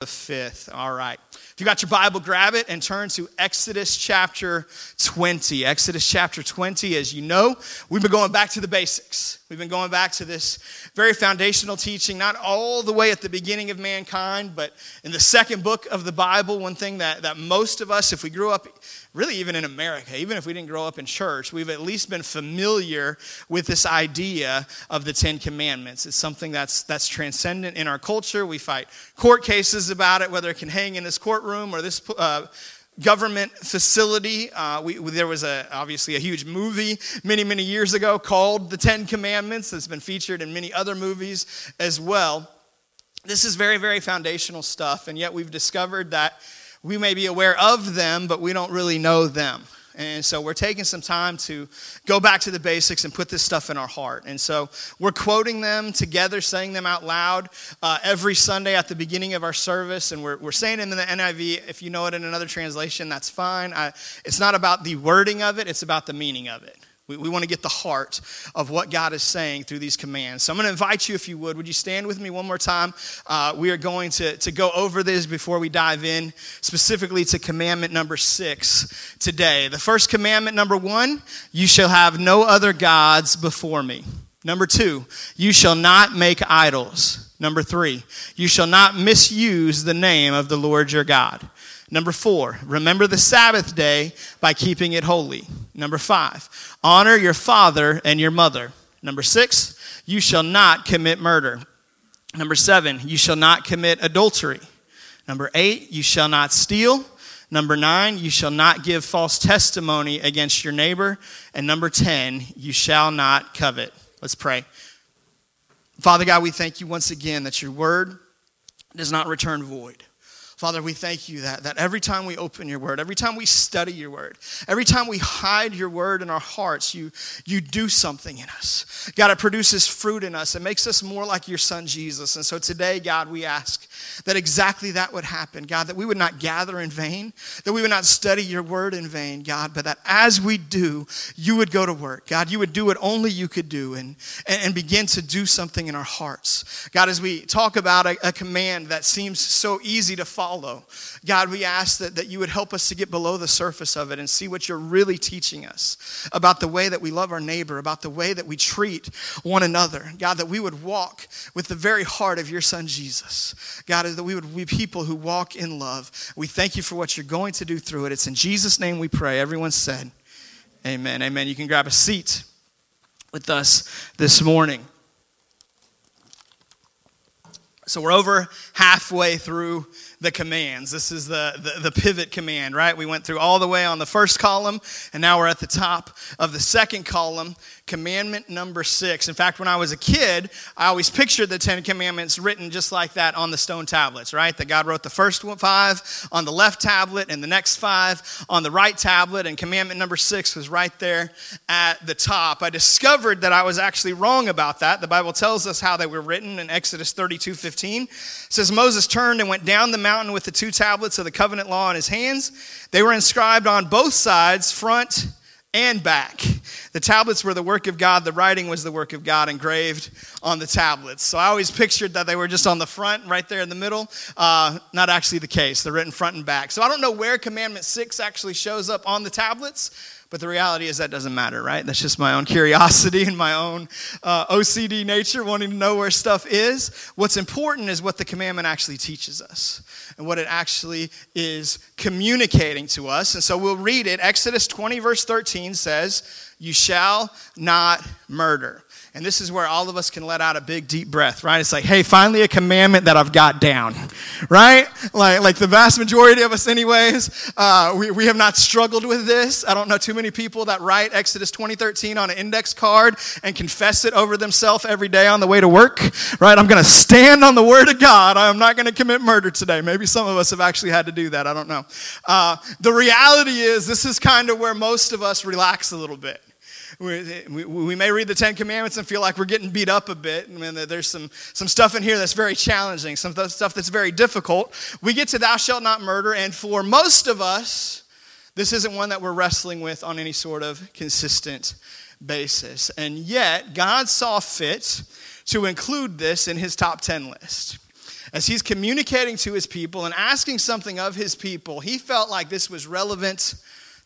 the fifth. All right. If you got your Bible, grab it and turn to Exodus chapter 20. Exodus chapter 20, as you know, we've been going back to the basics. We've been going back to this very foundational teaching, not all the way at the beginning of mankind, but in the second book of the Bible. One thing that, that most of us, if we grew up really even in America, even if we didn't grow up in church, we've at least been familiar with this idea of the Ten Commandments. It's something that's, that's transcendent in our culture. We fight court cases about it, whether it can hang in this courtroom or this uh, government facility. Uh, we, there was a, obviously a huge movie many, many years ago called The Ten Commandments that's been featured in many other movies as well. This is very, very foundational stuff, and yet we've discovered that we may be aware of them, but we don't really know them. And so we're taking some time to go back to the basics and put this stuff in our heart. And so we're quoting them together, saying them out loud uh, every Sunday at the beginning of our service. And we're, we're saying them in the NIV. If you know it in another translation, that's fine. I, it's not about the wording of it, it's about the meaning of it. We, we want to get the heart of what God is saying through these commands. So I'm going to invite you, if you would, would you stand with me one more time? Uh, we are going to, to go over this before we dive in, specifically to commandment number six today. The first commandment, number one, you shall have no other gods before me. Number two, you shall not make idols. Number three, you shall not misuse the name of the Lord your God. Number four, remember the Sabbath day by keeping it holy. Number five, honor your father and your mother. Number six, you shall not commit murder. Number seven, you shall not commit adultery. Number eight, you shall not steal. Number nine, you shall not give false testimony against your neighbor. And number 10, you shall not covet. Let's pray. Father God, we thank you once again that your word does not return void. Father, we thank you that, that every time we open your word, every time we study your word, every time we hide your word in our hearts, you, you do something in us. God, it produces fruit in us. It makes us more like your son, Jesus. And so today, God, we ask that exactly that would happen. God, that we would not gather in vain, that we would not study your word in vain, God, but that as we do, you would go to work. God, you would do what only you could do and, and, begin to do something in our hearts. God, as we talk about a, a command that seems so easy to follow, follow. God, we ask that, that you would help us to get below the surface of it and see what you're really teaching us about the way that we love our neighbor, about the way that we treat one another. God, that we would walk with the very heart of your son Jesus. God, is that we would be people who walk in love. We thank you for what you're going to do through it. It's in Jesus' name we pray. Everyone said, Amen. Amen. You can grab a seat with us this morning. So we're over halfway through the commands. This is the, the, the, pivot command, right? We went through all the way on the first column, and now we're at the top of the second column, commandment number six. In fact, when I was a kid, I always pictured the Ten Commandments written just like that on the stone tablets, right? That God wrote the first five on the left tablet and the next five on the right tablet, and commandment number six was right there at the top. I discovered that I was actually wrong about that. The Bible tells us how they were written in Exodus 32 15. It says, Moses turned and went down the mountain mountain with the two tablets of the covenant law in his hands. They were inscribed on both sides, front and back. The tablets were the work of God, the writing was the work of God engraved on the tablets. So I always pictured that they were just on the front, right there in the middle. Uh, not actually the case, they're written front and back. So I don't know where Commandment 6 actually shows up on the tablets. But the reality is that doesn't matter, right? That's just my own curiosity and my own uh, OCD nature, wanting to know where stuff is. What's important is what the commandment actually teaches us and what it actually is communicating to us. And so we'll read it. Exodus 20, verse 13 says, You shall not murder. And this is where all of us can let out a big, deep breath, right? It's like, hey, finally a commandment that I've got down, right? Like, like the vast majority of us, anyways, uh, we, we have not struggled with this. I don't know too many people that write Exodus 2013 on an index card and confess it over themselves every day on the way to work, right? I'm going to stand on the word of God. I'm not going to commit murder today. Maybe some of us have actually had to do that. I don't know. Uh, the reality is, this is kind of where most of us relax a little bit we, we, may read the Ten Commandments and feel like we're getting beat up a bit. I mean, there's some, some stuff in here that's very challenging, some stuff that's very difficult. We get to Thou shalt not murder, and for most of us, this isn't one that we're wrestling with on any sort of consistent basis. And yet, God saw fit to include this in his top 10 list. as he's communicating to his people and asking something of his people, he felt like this was relevant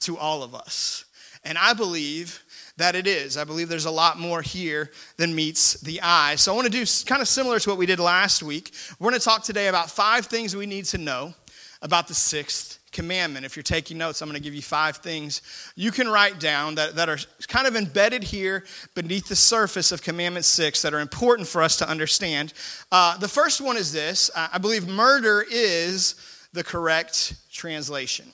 to all of us. And I believe that it is. I believe there's a lot more here than meets the eye. So I want to do kind of similar to what we did last week. We're going to talk today about five things we need to know about the sixth commandment. If you're taking notes, I'm going to give you five things you can write down that, that are kind of embedded here beneath the surface of Commandment 6 that are important for us to understand. Uh, the first one is this I believe murder is the correct translation.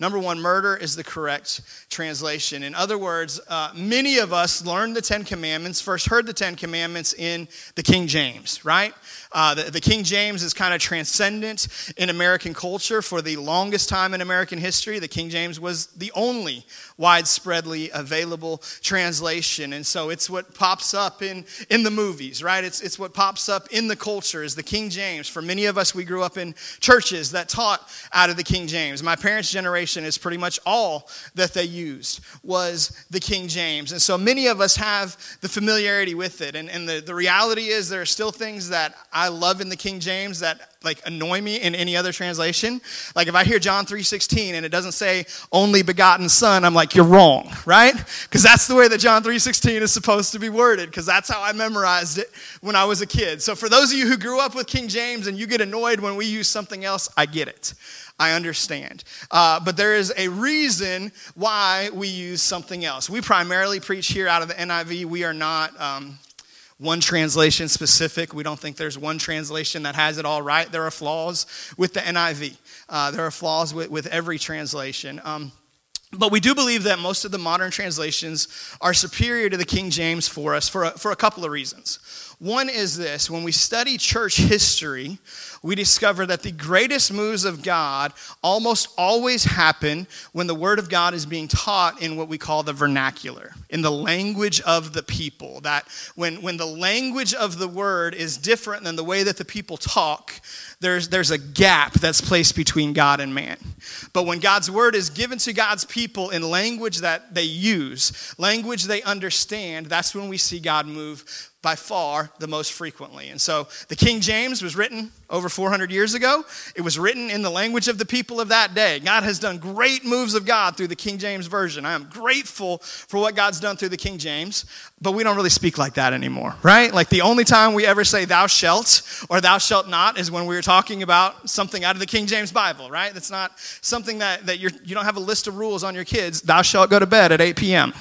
Number one, murder is the correct translation. In other words, uh, many of us learned the Ten Commandments, first heard the Ten Commandments in the King James, right? Uh, the, the, King James is kind of transcendent in American culture. For the longest time in American history, the King James was the only widespreadly available translation. And so it's what pops up in, in the movies, right? It's, it's what pops up in the culture is the King James. For many of us, we grew up in churches that taught out of the King James. My parents' generation is pretty much all that they used was the King James. And so many of us have the familiarity with it. And, and the, the reality is there are still things that I love in the King James that like annoy me in any other translation. Like if I hear John 3:16 and it doesn't say only begotten son, I'm like you're wrong, right? Cuz that's the way that John 3:16 is supposed to be worded cuz that's how I memorized it when I was a kid. So for those of you who grew up with King James and you get annoyed when we use something else, I get it. I understand. Uh, but there is a reason why we use something else. We primarily preach here out of the NIV. We are not um, one translation specific. We don't think there's one translation that has it all right. There are flaws with the NIV, uh, there are flaws with, with every translation. Um, but we do believe that most of the modern translations are superior to the King James for us for a, for a couple of reasons. One is this when we study church history, we discover that the greatest moves of God almost always happen when the Word of God is being taught in what we call the vernacular, in the language of the people. That when, when the language of the Word is different than the way that the people talk, there's, there's a gap that's placed between God and man. But when God's Word is given to God's people in language that they use, language they understand, that's when we see God move by far the most frequently. And so the King James was written over 400 years ago. It was written in the language of the people of that day. God has done great moves of God through the King James Version. I am grateful for what God's done through the King James, but we don't really speak like that anymore, right? Like the only time we ever say thou shalt or thou shalt not is when we're talking about something out of the King James Bible, right? That's not something that, that you're, you don't have a list of rules on your kids. Thou shalt go to bed at 8 p.m.,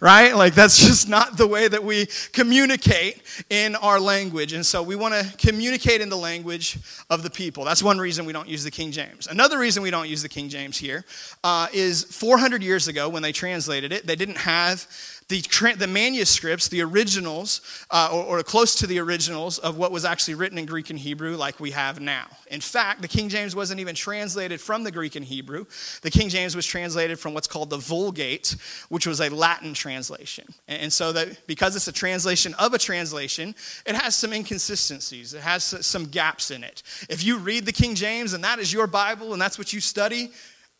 right? Like that's just not the way that we communicate in our language. And so we want to communicate in the language of the people. That's one reason we don't use the King James. Another reason we don't use the King James here uh, is 400 years ago when they translated it, they didn't have the, the manuscripts, the originals, uh, or, or, close to the originals of what was actually written in Greek and Hebrew, like we have now. In fact, the King James wasn't even translated from the Greek and Hebrew. The King James was translated from what's called the Vulgate, which was a Latin translation. And, and so that because it's a translation of a translation, it has some inconsistencies. It has some gaps in it. If you read the King James and that is your Bible and that's what you study,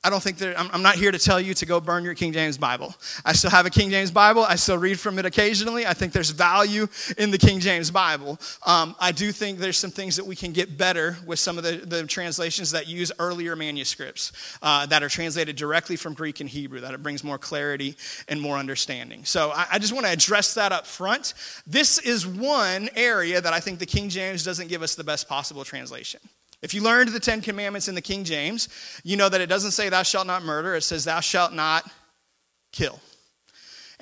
I don't think that I'm, I'm, not here to tell you to go burn your King James Bible. I still have a King James Bible. I still read from it occasionally. I think there's value in the King James Bible. Um, I do think there's some things that we can get better with some of the, the translations that use earlier manuscripts uh, that are translated directly from Greek and Hebrew, that it brings more clarity and more understanding. So I, I just want to address that up front. This is one area that I think the King James doesn't give us the best possible translation. If you learned the Ten Commandments in the King James, you know that it doesn't say, Thou shalt not murder, it says, Thou shalt not kill.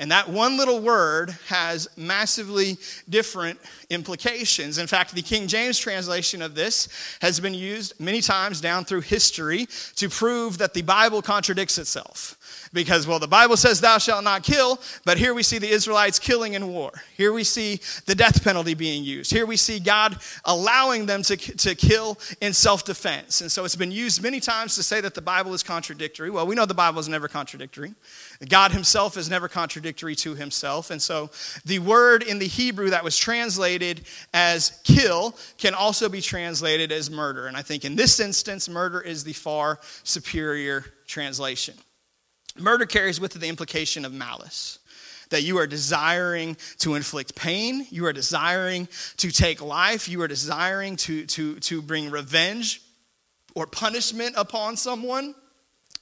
And that one little word has massively different implications. In fact, the King James translation of this has been used many times down through history to prove that the Bible contradicts itself. Because, well, the Bible says, Thou shalt not kill, but here we see the Israelites killing in war. Here we see the death penalty being used. Here we see God allowing them to, to kill in self defense. And so it's been used many times to say that the Bible is contradictory. Well, we know the Bible is never contradictory. God himself is never contradictory to himself. And so the word in the Hebrew that was translated as kill can also be translated as murder. And I think in this instance, murder is the far superior translation. Murder carries with it the implication of malice. that you are desiring to inflict pain, you are desiring to take life, you are desiring to, to, to bring revenge or punishment upon someone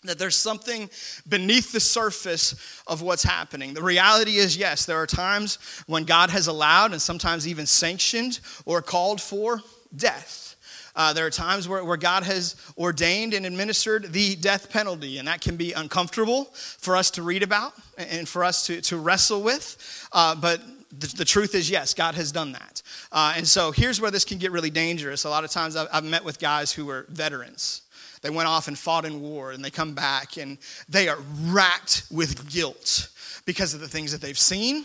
that there's something beneath the surface of what's happening. The reality is, yes, there are times when God has allowed and sometimes even sanctioned or called for death. Uh, there are times where, where God has ordained and administered the death penalty, and that can be uncomfortable for us to read about and for us to, to wrestle with. Uh, but the, the, truth is, yes, God has done that. Uh, and so here's where this can get really dangerous. A lot of times I've, I've met with guys who were veterans. They went off and fought in war, and they come back and they are racked with guilt because of the things that they've seen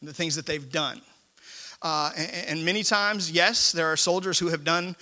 and the things that they've done. Uh, and, and, many times, yes, there are soldiers who have done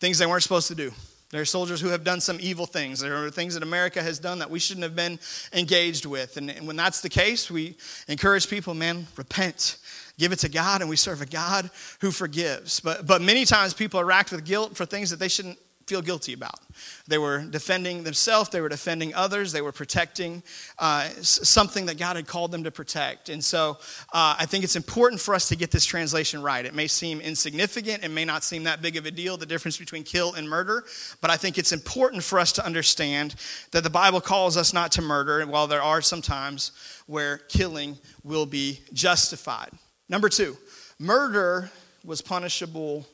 things they weren't supposed to do. There are soldiers who have done some evil things. There are things that America has done that we shouldn't have been engaged with. And, and when that's the case, we encourage people, man, repent give it to God, and we serve a God who forgives. But, but many times people are racked with guilt for things that they shouldn't feel guilty about. They were defending themselves, they were defending others, they were protecting uh, something that God had called them to protect. And so uh, I think it's important for us to get this translation right. It may seem insignificant, it may not seem that big of a deal, the difference between kill and murder, but I think it's important for us to understand that the Bible calls us not to murder, and while there are some times where killing will be justified. Number two, murder was punishable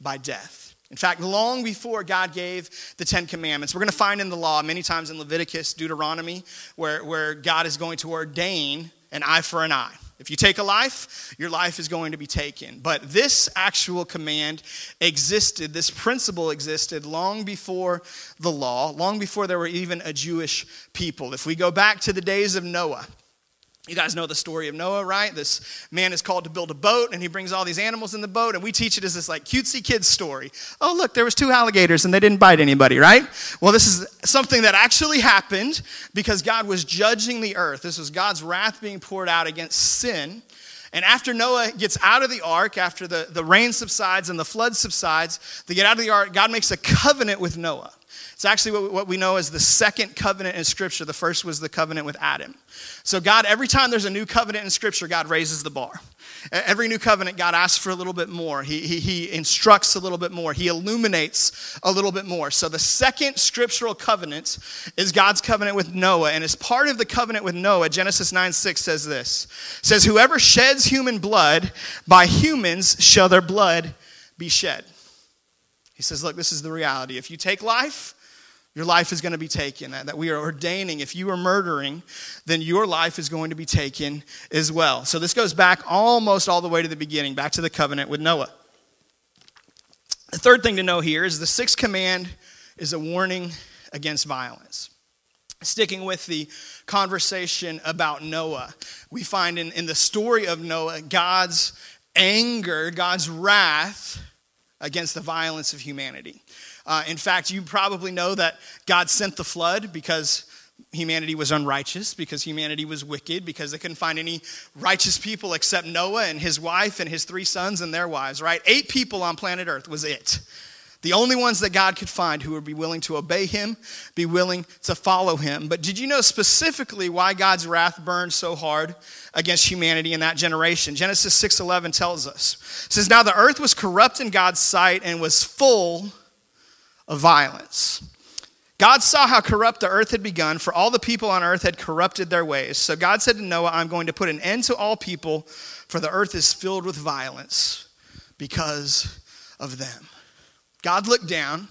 by death. In fact, long before God gave the Ten Commandments, we're going to find in the law many times in Leviticus, Deuteronomy, where, where God is going to ordain an eye for an eye. If you take a life, your life is going to be taken. But this actual command existed, this principle existed long before the law, long before there were even a Jewish people. If we go back to the days of Noah, you guys know the story of Noah, right? This man is called to build a boat, and he brings all these animals in the boat, and we teach it as this like cutesy kids story. Oh, look, there was two alligators, and they didn't bite anybody, right? Well, this is something that actually happened because God was judging the earth. This was God's wrath being poured out against sin. And after Noah gets out of the ark, after the, the rain subsides and the flood subsides, they get out of the ark, God makes a covenant with Noah. It's actually what we know as the second covenant in Scripture. The first was the covenant with Adam. So, God, every time there's a new covenant in Scripture, God raises the bar. Every new covenant, God asks for a little bit more. He, he, he instructs a little bit more. He illuminates a little bit more. So, the second scriptural covenant is God's covenant with Noah. And as part of the covenant with Noah, Genesis 9 6 says this says, Whoever sheds human blood, by humans shall their blood be shed. He says, Look, this is the reality. If you take life, your life is going to be taken. That we are ordaining, if you are murdering, then your life is going to be taken as well. So this goes back almost all the way to the beginning, back to the covenant with Noah. The third thing to know here is the sixth command is a warning against violence. Sticking with the conversation about Noah, we find in, in the story of Noah God's anger, God's wrath against the violence of humanity. Uh, in fact, you probably know that God sent the flood because humanity was unrighteous, because humanity was wicked, because they couldn't find any righteous people except Noah and his wife and his three sons and their wives, right? Eight people on planet Earth was it. The only ones that God could find who would be willing to obey him, be willing to follow him. But did you know specifically why God's wrath burned so hard against humanity in that generation? Genesis 6:11 tells us. It says now the earth was corrupt in God's sight and was full of violence. God saw how corrupt the earth had begun, for all the people on earth had corrupted their ways. So God said to Noah, I'm going to put an end to all people, for the earth is filled with violence because of them. God looked down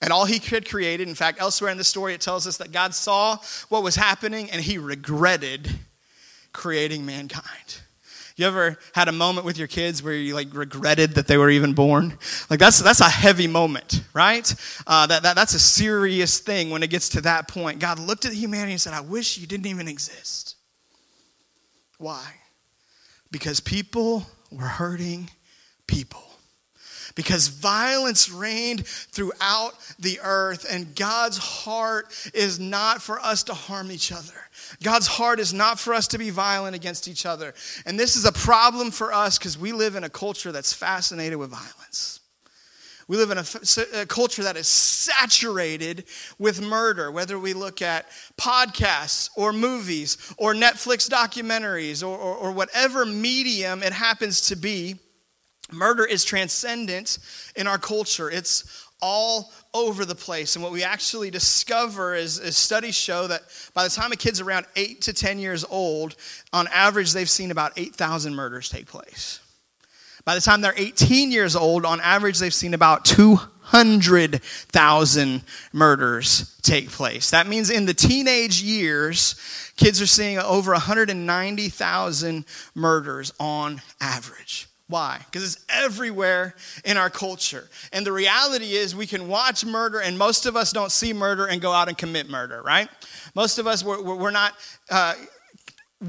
at all he had created. In fact, elsewhere in the story, it tells us that God saw what was happening and he regretted creating mankind. You ever had a moment with your kids where you like regretted that they were even born? Like that's that's a heavy moment, right? Uh, that, that that's a serious thing when it gets to that point. God looked at humanity and said, "I wish you didn't even exist." Why? Because people were hurting people because violence reigned throughout the earth, and God's heart is not for us to harm each other. God's heart is not for us to be violent against each other. And this is a problem for us because we live in a culture that's fascinated with violence. We live in a, a, culture that is saturated with murder, whether we look at podcasts or movies or Netflix documentaries or, or, or whatever medium it happens to be. Murder is transcendent in our culture. It's all over the place. And what we actually discover is, is, studies show that by the time a kid's around 8 to 10 years old, on average, they've seen about 8,000 murders take place. By the time they're 18 years old, on average, they've seen about 200,000 murders take place. That means in the teenage years, kids are seeing over 190,000 murders on average. Why? Because it's everywhere in our culture. And the reality is, we can watch murder, and most of us don't see murder and go out and commit murder, right? Most of us, we're, we're not uh,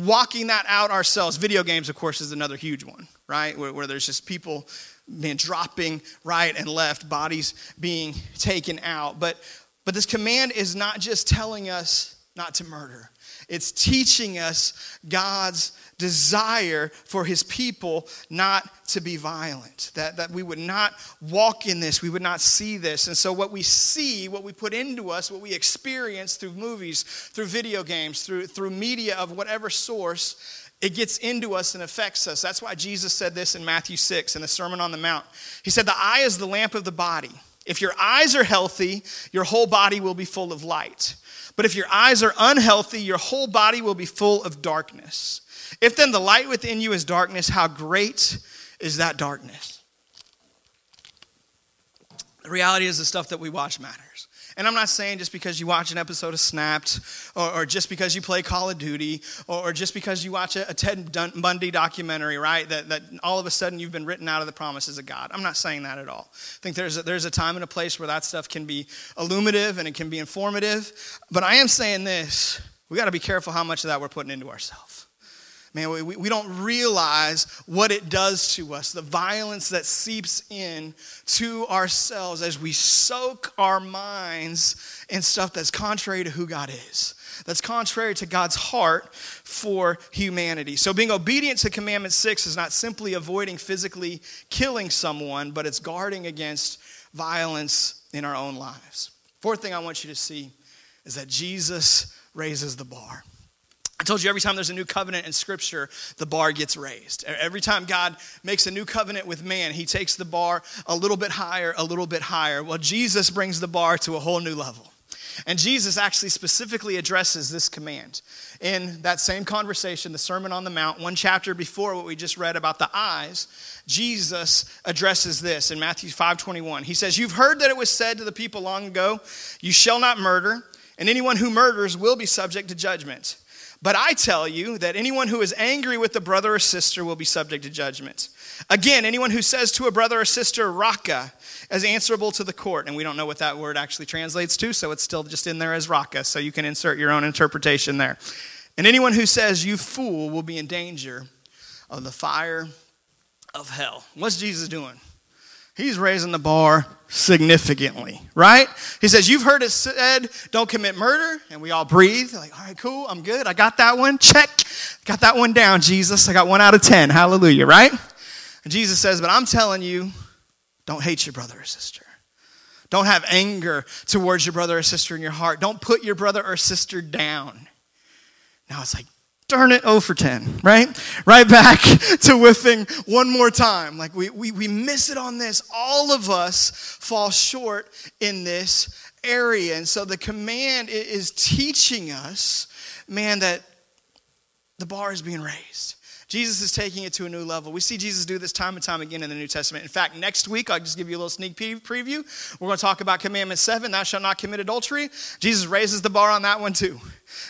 walking that out ourselves. Video games, of course, is another huge one, right? Where, where there's just people man, dropping right and left, bodies being taken out. But, but this command is not just telling us not to murder, it's teaching us God's desire for his people not to be violent, that, that we would not walk in this, we would not see this. And so, what we see, what we put into us, what we experience through movies, through video games, through, through media of whatever source, it gets into us and affects us. That's why Jesus said this in Matthew 6 in the Sermon on the Mount. He said, The eye is the lamp of the body. If your eyes are healthy, your whole body will be full of light. But if your eyes are unhealthy, your whole body will be full of darkness. If then the light within you is darkness, how great is that darkness? The reality is the stuff that we watch matters. And I'm not saying just because you watch an episode of Snapped, or, or just because you play Call of Duty, or, or just because you watch a, a, Ted Bundy documentary, right, that, that all of a sudden you've been written out of the promises of God. I'm not saying that at all. I think there's a, there's a time and a place where that stuff can be illuminative and it can be informative. But I am saying this we got to be careful how much of that we're putting into ourselves. Man, we, we don't realize what it does to us, the violence that seeps in to ourselves as we soak our minds in stuff that's contrary to who God is, that's contrary to God's heart for humanity. So, being obedient to Commandment 6 is not simply avoiding physically killing someone, but it's guarding against violence in our own lives. Fourth thing I want you to see is that Jesus raises the bar. I told you every time there's a new covenant in Scripture, the bar gets raised. Every time God makes a new covenant with man, he takes the bar a little bit higher, a little bit higher. Well, Jesus brings the bar to a whole new level. And Jesus actually specifically addresses this command in that same conversation, the Sermon on the Mount, one chapter before what we just read about the eyes. Jesus addresses this in Matthew 5:21. He says, "You've heard that it was said to the people long ago, you shall not murder, and anyone who murders will be subject to judgment." But I tell you that anyone who is angry with a brother or sister will be subject to judgment. Again, anyone who says to a brother or sister, Raca, is answerable to the court. And we don't know what that word actually translates to, so it's still just in there as Raca, so you can insert your own interpretation there. And anyone who says, You fool, will be in danger of the fire of hell. What's Jesus doing? He's raising the bar significantly, right? He says, You've heard it said, don't commit murder. And we all breathe, like, All right, cool, I'm good. I got that one. Check. Got that one down, Jesus. I got one out of 10. Hallelujah, right? And Jesus says, But I'm telling you, don't hate your brother or sister. Don't have anger towards your brother or sister in your heart. Don't put your brother or sister down. Now it's like, darn it, 0 for 10, right? Right back to whiffing one more time. Like we, we, we miss it on this. All of us fall short in this area. And so the command is teaching us, man, that the bar is being raised. Jesus is taking it to a new level. We see Jesus do this time and time again in the New Testament. In fact, next week, I'll just give you a little sneak preview. We're going to talk about Commandment 7, thou shalt not commit adultery. Jesus raises the bar on that one too.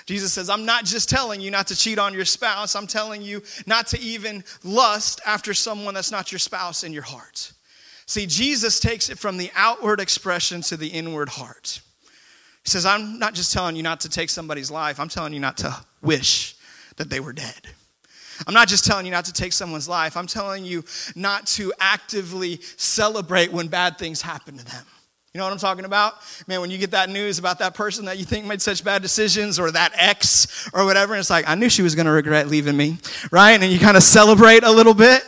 Jesus says, I'm not just telling you not to cheat on your spouse, I'm telling you not to even lust after someone that's not your spouse in your heart. See, Jesus takes it from the outward expression to the inward heart. He says, I'm not just telling you not to take somebody's life, I'm telling you not to wish that they were dead. I'm not just telling you not to take someone's life, I'm telling you not to actively celebrate when bad things happen to them. You know what I'm talking about? Man, when you get that news about that person that you think made such bad decisions or that ex or whatever, and it's like, I knew she was going to regret leaving me, right? And you kind of celebrate a little bit.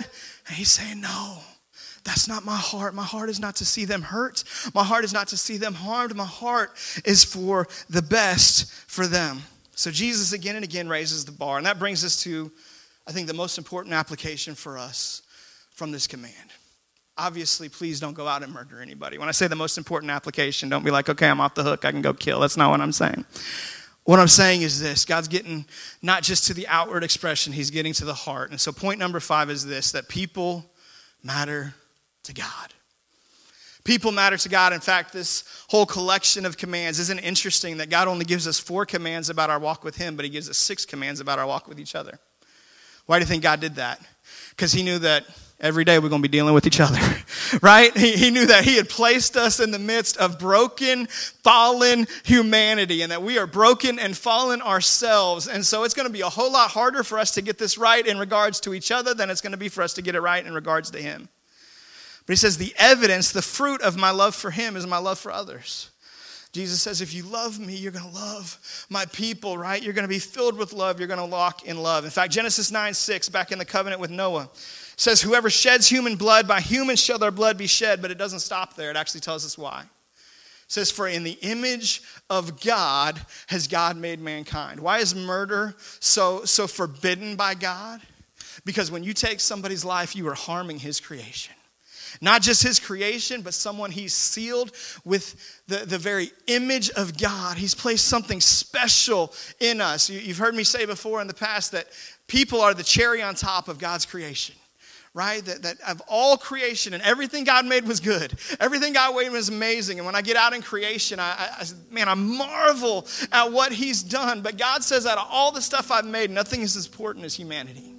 And he's saying, No, That's not my heart. My heart is not to see them hurt. My heart is not to see them harmed. My heart is for the best for them. So Jesus again and again raises the bar. And that brings us to, I think, the most important application for us from this command. Obviously, please don't go out and murder anybody. When I say the most important application, don't be like, okay, I'm off the hook, I can go kill. That's not what I'm saying. What I'm saying is this God's getting not just to the outward expression, He's getting to the heart. And so, point number five is this that people matter to God. People matter to God. In fact, this whole collection of commands isn't interesting that God only gives us four commands about our walk with Him, but He gives us six commands about our walk with each other. Why do you think God did that? Because He knew that every day we're going to be dealing with each other, right? He, he knew that He had placed us in the midst of broken, fallen humanity and that we are broken and fallen ourselves. And so it's going to be a whole lot harder for us to get this right in regards to each other than it's going to be for us to get it right in regards to Him. But he says, the evidence, the fruit of my love for him is my love for others. Jesus says, if you love me, you're going to love my people, right? You're going to be filled with love. You're going to walk in love. In fact, Genesis 9 6, back in the covenant with Noah, says, Whoever sheds human blood, by humans shall their blood be shed. But it doesn't stop there. It actually tells us why. It says, For in the image of God has God made mankind. Why is murder so, so forbidden by God? Because when you take somebody's life, you are harming his creation. Not just his creation, but someone he's sealed with the, the very image of God. He's placed something special in us. You, you've heard me say before in the past that people are the cherry on top of God's creation right? That, that of all creation and everything God made was good. Everything God made was amazing. And when I get out in creation, I, I, man, I marvel at what He's done. But God says, out of all the stuff I've made, nothing is as important as humanity.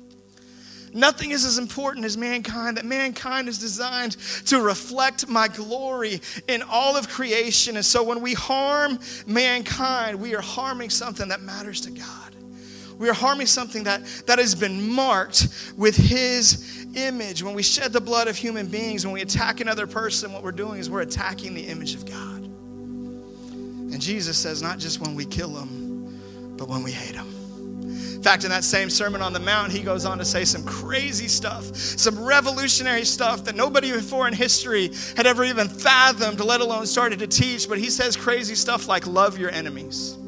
Nothing is as important as mankind, that mankind is designed to reflect my glory in all of creation. And so when we harm mankind, we are harming something that matters to God. We are harming something that, that has been marked with His image. When we shed the blood of human beings, when we attack another person, what we're doing is we're attacking the image of God. And Jesus says, not just when we kill them, but when we hate them. In fact, in that same Sermon on the Mount, he goes on to say some crazy stuff, some revolutionary stuff that nobody before in history had ever even fathomed, let alone started to teach. But he says crazy stuff like, love your enemies.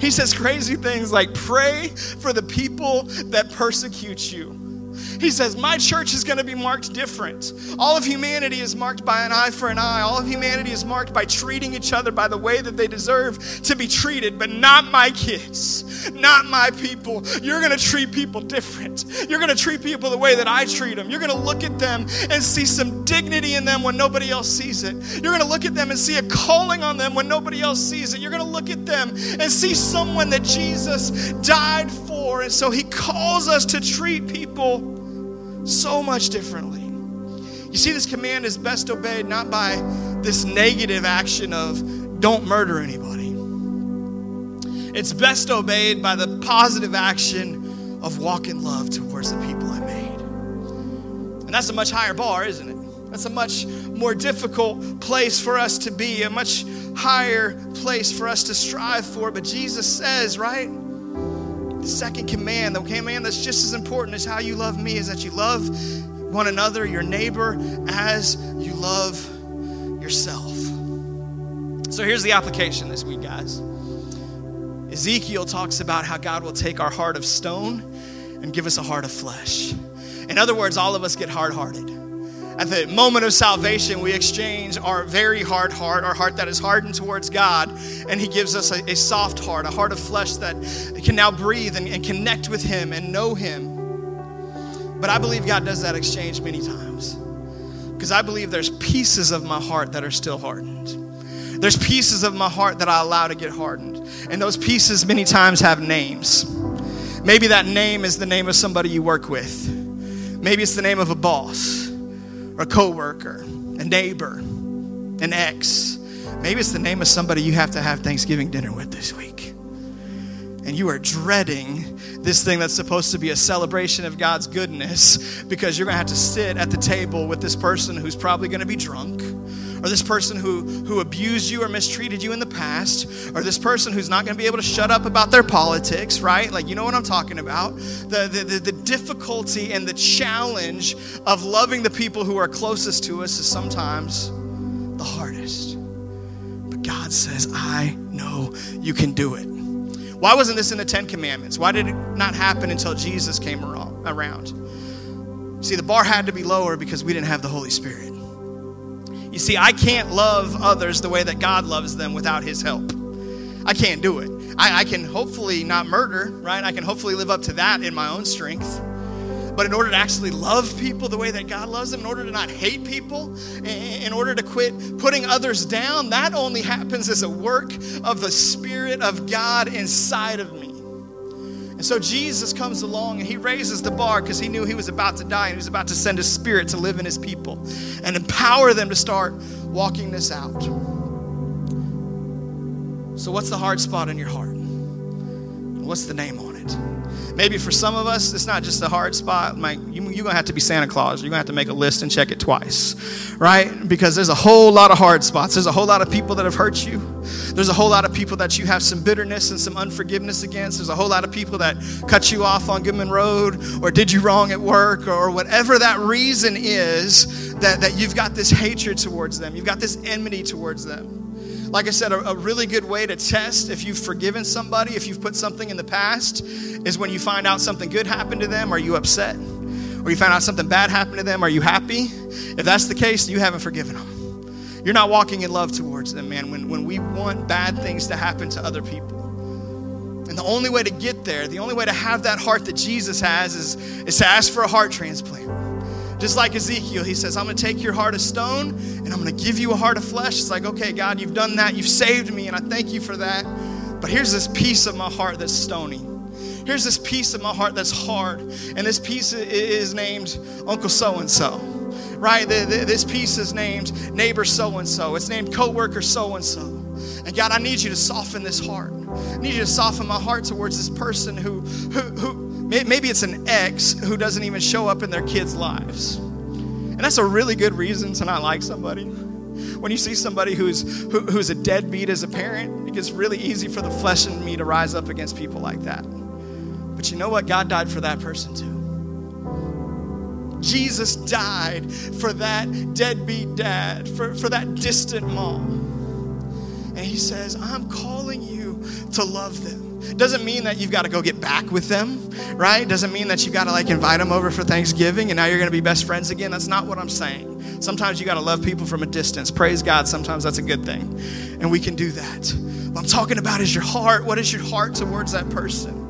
He says crazy things like, pray for the people that persecute you. He says, My church is going to be marked different. All of humanity is marked by an eye for an eye. All of humanity is marked by treating each other by the way that they deserve to be treated, but not my kids, not my people. You're going to treat people different. You're going to treat people the way that I treat them. You're going to look at them and see some dignity in them when nobody else sees it. You're going to look at them and see a calling on them when nobody else sees it. You're going to look at them and see someone that Jesus died for. And so he calls us to treat people so much differently. You see, this command is best obeyed not by this negative action of don't murder anybody, it's best obeyed by the positive action of walk in love towards the people I made. And that's a much higher bar, isn't it? That's a much more difficult place for us to be, a much higher place for us to strive for. But Jesus says, right? The second command, the command that's just as important as how you love me, is that you love one another, your neighbor, as you love yourself. So here's the application this week, guys. Ezekiel talks about how God will take our heart of stone and give us a heart of flesh. In other words, all of us get hard hearted. At the moment of salvation, we exchange our very hard heart, our heart that is hardened towards God, and He gives us a, a soft heart, a heart of flesh that can now breathe and, and connect with Him and know Him. But I believe God does that exchange many times because I believe there's pieces of my heart that are still hardened. There's pieces of my heart that I allow to get hardened. And those pieces many times have names. Maybe that name is the name of somebody you work with. Maybe it's the name of a boss a coworker, a neighbor, an ex. Maybe it's the name of somebody you have to have Thanksgiving dinner with this week. And you are dreading this thing that's supposed to be a celebration of God's goodness because you're going to have to sit at the table with this person who's probably going to be drunk or this person who, who abused you or mistreated you in the past, or this person who's not going to be able to shut up about their politics, right? Like, you know what I'm talking about. The, the, the, the difficulty and the challenge of loving the people who are closest to us is sometimes the hardest. But God says, I know you can do it. Why wasn't this in the Ten Commandments? Why did it not happen until Jesus came around? See, the bar had to be lower because we didn't have the Holy Spirit. You see, I can't love others the way that God loves them without His help. I can't do it. I, I, can hopefully not murder, right? I can hopefully live up to that in my own strength. But in order to actually love people the way that God loves them, in order to not hate people, in order to quit putting others down, that only happens as a work of the Spirit of God inside of me. And so Jesus comes along and he raises the bar because he knew he was about to die and he was about to send his spirit to live in his people and empower them to start walking this out. So, what's the hard spot in your heart? What's the name on it? Maybe for some of us, it's not just a hard spot. Like you, are gonna have to be Santa Claus. You're gonna have to make a list and check it twice, right? Because there's a whole lot of hard spots. There's a whole lot of people that have hurt you. There's a whole lot of people that you have some bitterness and some unforgiveness against. There's a whole lot of people that cut you off on Goodman Road or did you wrong at work or whatever that reason is that, that you've got this hatred towards them. You've got this enmity towards them. Like I said, a, a, really good way to test if you've forgiven somebody, if you've put something in the past, is when you find out something good happened to them, are you upset? Or you find out something bad happened to them, are you happy? If that's the case, you haven't forgiven them. You're not walking in love towards them, man, when, when we want bad things to happen to other people. And the only way to get there, the only way to have that heart that Jesus has is, is to ask for a heart transplant. Just like Ezekiel, he says, I'm going to take your heart of stone and I'm going to give you a heart of flesh. It's like, okay, God, you've done that. You've saved me, and I thank you for that. But here's this piece of my heart that's stony. Here's this piece of my heart that's hard. And this piece is named Uncle So and so. Right? This piece is named neighbor so and so. It's named coworker so and so. And God, I need you to soften this heart. I need you to soften my heart towards this person who, who, who Maybe it's an ex who doesn't even show up in their kids' lives. And that's a really good reason to not like somebody. When you see somebody who's, who, who's a deadbeat as a parent, it gets really easy for the flesh in me to rise up against people like that. But you know what? God died for that person too. Jesus died for that deadbeat dad, for, for that distant mom. And he says, I'm calling you to love them. Doesn't mean that you've got to go get back with them, right? Doesn't mean that you've got to like invite them over for Thanksgiving and now you're going to be best friends again. That's not what I'm saying. Sometimes you got to love people from a distance. Praise God. Sometimes that's a good thing. And we can do that. What I'm talking about is your heart. What is your heart towards that person?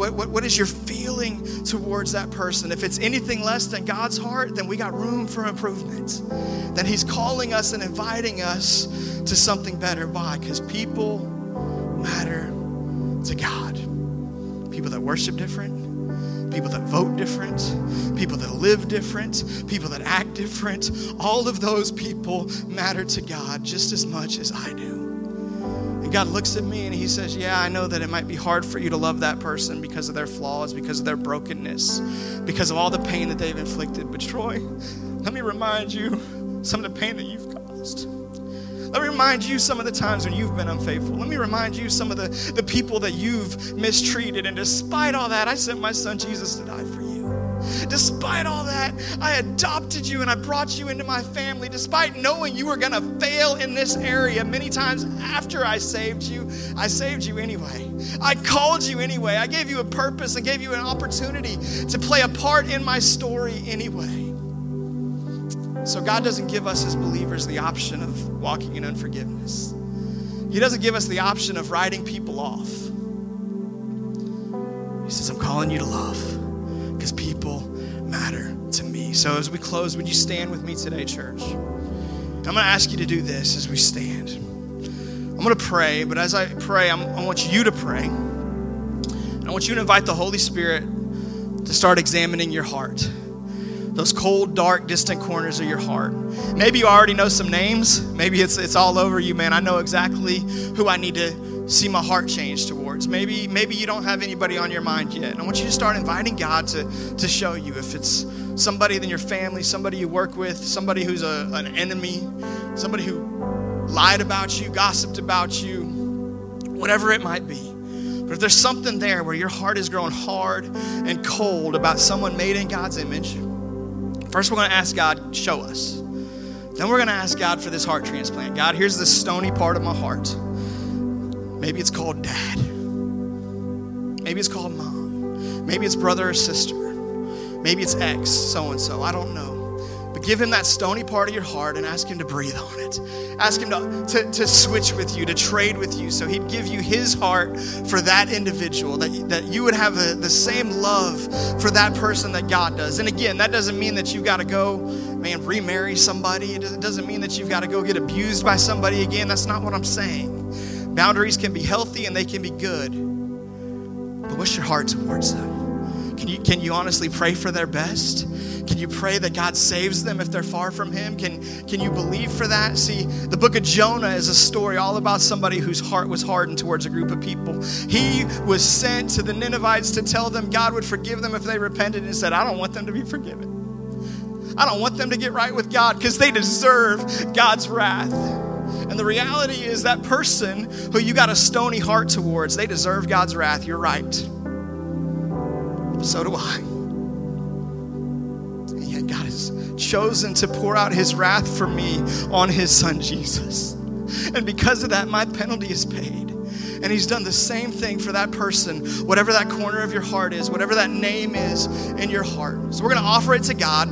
What, what, what is your feeling towards that person? If it's anything less than God's heart, then we got room for improvement. Then He's calling us and inviting us to something better. Why? Because people matter to God. People that worship different, people that vote different, people that live different, people that act different. All of those people matter to God just as much as I do. And God looks at me and He says, Yeah, I know that it might be hard for you to love that person because of their flaws, because of their brokenness, because of all the pain that they've inflicted. But Troy, let me remind you some of the pain that you've caused. Let me remind you some of the times when you've been unfaithful. Let me remind you some of the, the people that you've mistreated. And despite all that, I sent my son Jesus to die for. Despite all that, I adopted you and I brought you into my family. Despite knowing you were going to fail in this area, many times after I saved you, I saved you anyway. I called you anyway. I gave you a purpose and gave you an opportunity to play a part in my story anyway. So God doesn't give us as believers the option of walking in unforgiveness. He doesn't give us the option of writing people off. He says, I'm calling you to love because people matter to me. So as we close, would you stand with me today, church? I'm going to ask you to do this as we stand. I'm going to pray, but as I pray, I'm, i want you to pray. I want you to invite the Holy Spirit to start examining your heart those cold, dark, distant corners of your heart. Maybe you already know some names. Maybe it's, it's all over you, man. I know exactly who I need to see my heart change towards. Maybe, maybe you don't have anybody on your mind yet. And I want you to start inviting God to, to show you if it's somebody in your family, somebody you work with, somebody who's a, an enemy, somebody who lied about you, gossiped about you, whatever it might be. But if there's something there where your heart is growing hard and cold about someone made in God's image, first we're going to ask God, show us. Then we're going to ask God for this heart transplant. God, here's the stony part of my heart. Maybe it's called dad. Maybe it's called mom. Maybe it's brother or sister. Maybe it's ex, so and so. I don't know. But give him that stony part of your heart and ask him to breathe on it. Ask him to, to, to, switch with you, to trade with you, so he'd give you his heart for that individual, that, that you would have the, the same love for that person that God does. And again, that doesn't mean that you've got to go, man, remarry somebody. It doesn't mean that you've got to go get abused by somebody again. That's not what I'm saying. Boundaries can be healthy and they can be good. But what's your heart towards them? Can you, can you honestly pray for their best? Can you pray that God saves them if they're far from Him? Can, can you believe for that? See, the book of Jonah is a story all about somebody whose heart was hardened towards a group of people. He was sent to the Ninevites to tell them God would forgive them if they repented and said, I don't want them to be forgiven. I don't want them to get right with God because they deserve God's wrath. And the reality is that person who you got a stony heart towards, they deserve God's wrath. You're right. So do I. And yet God has chosen to pour out his wrath for me on his son Jesus. And because of that, my penalty is paid. And he's done the same thing for that person, whatever that corner of your heart is, whatever that name is in your heart. So we're going to offer it to God.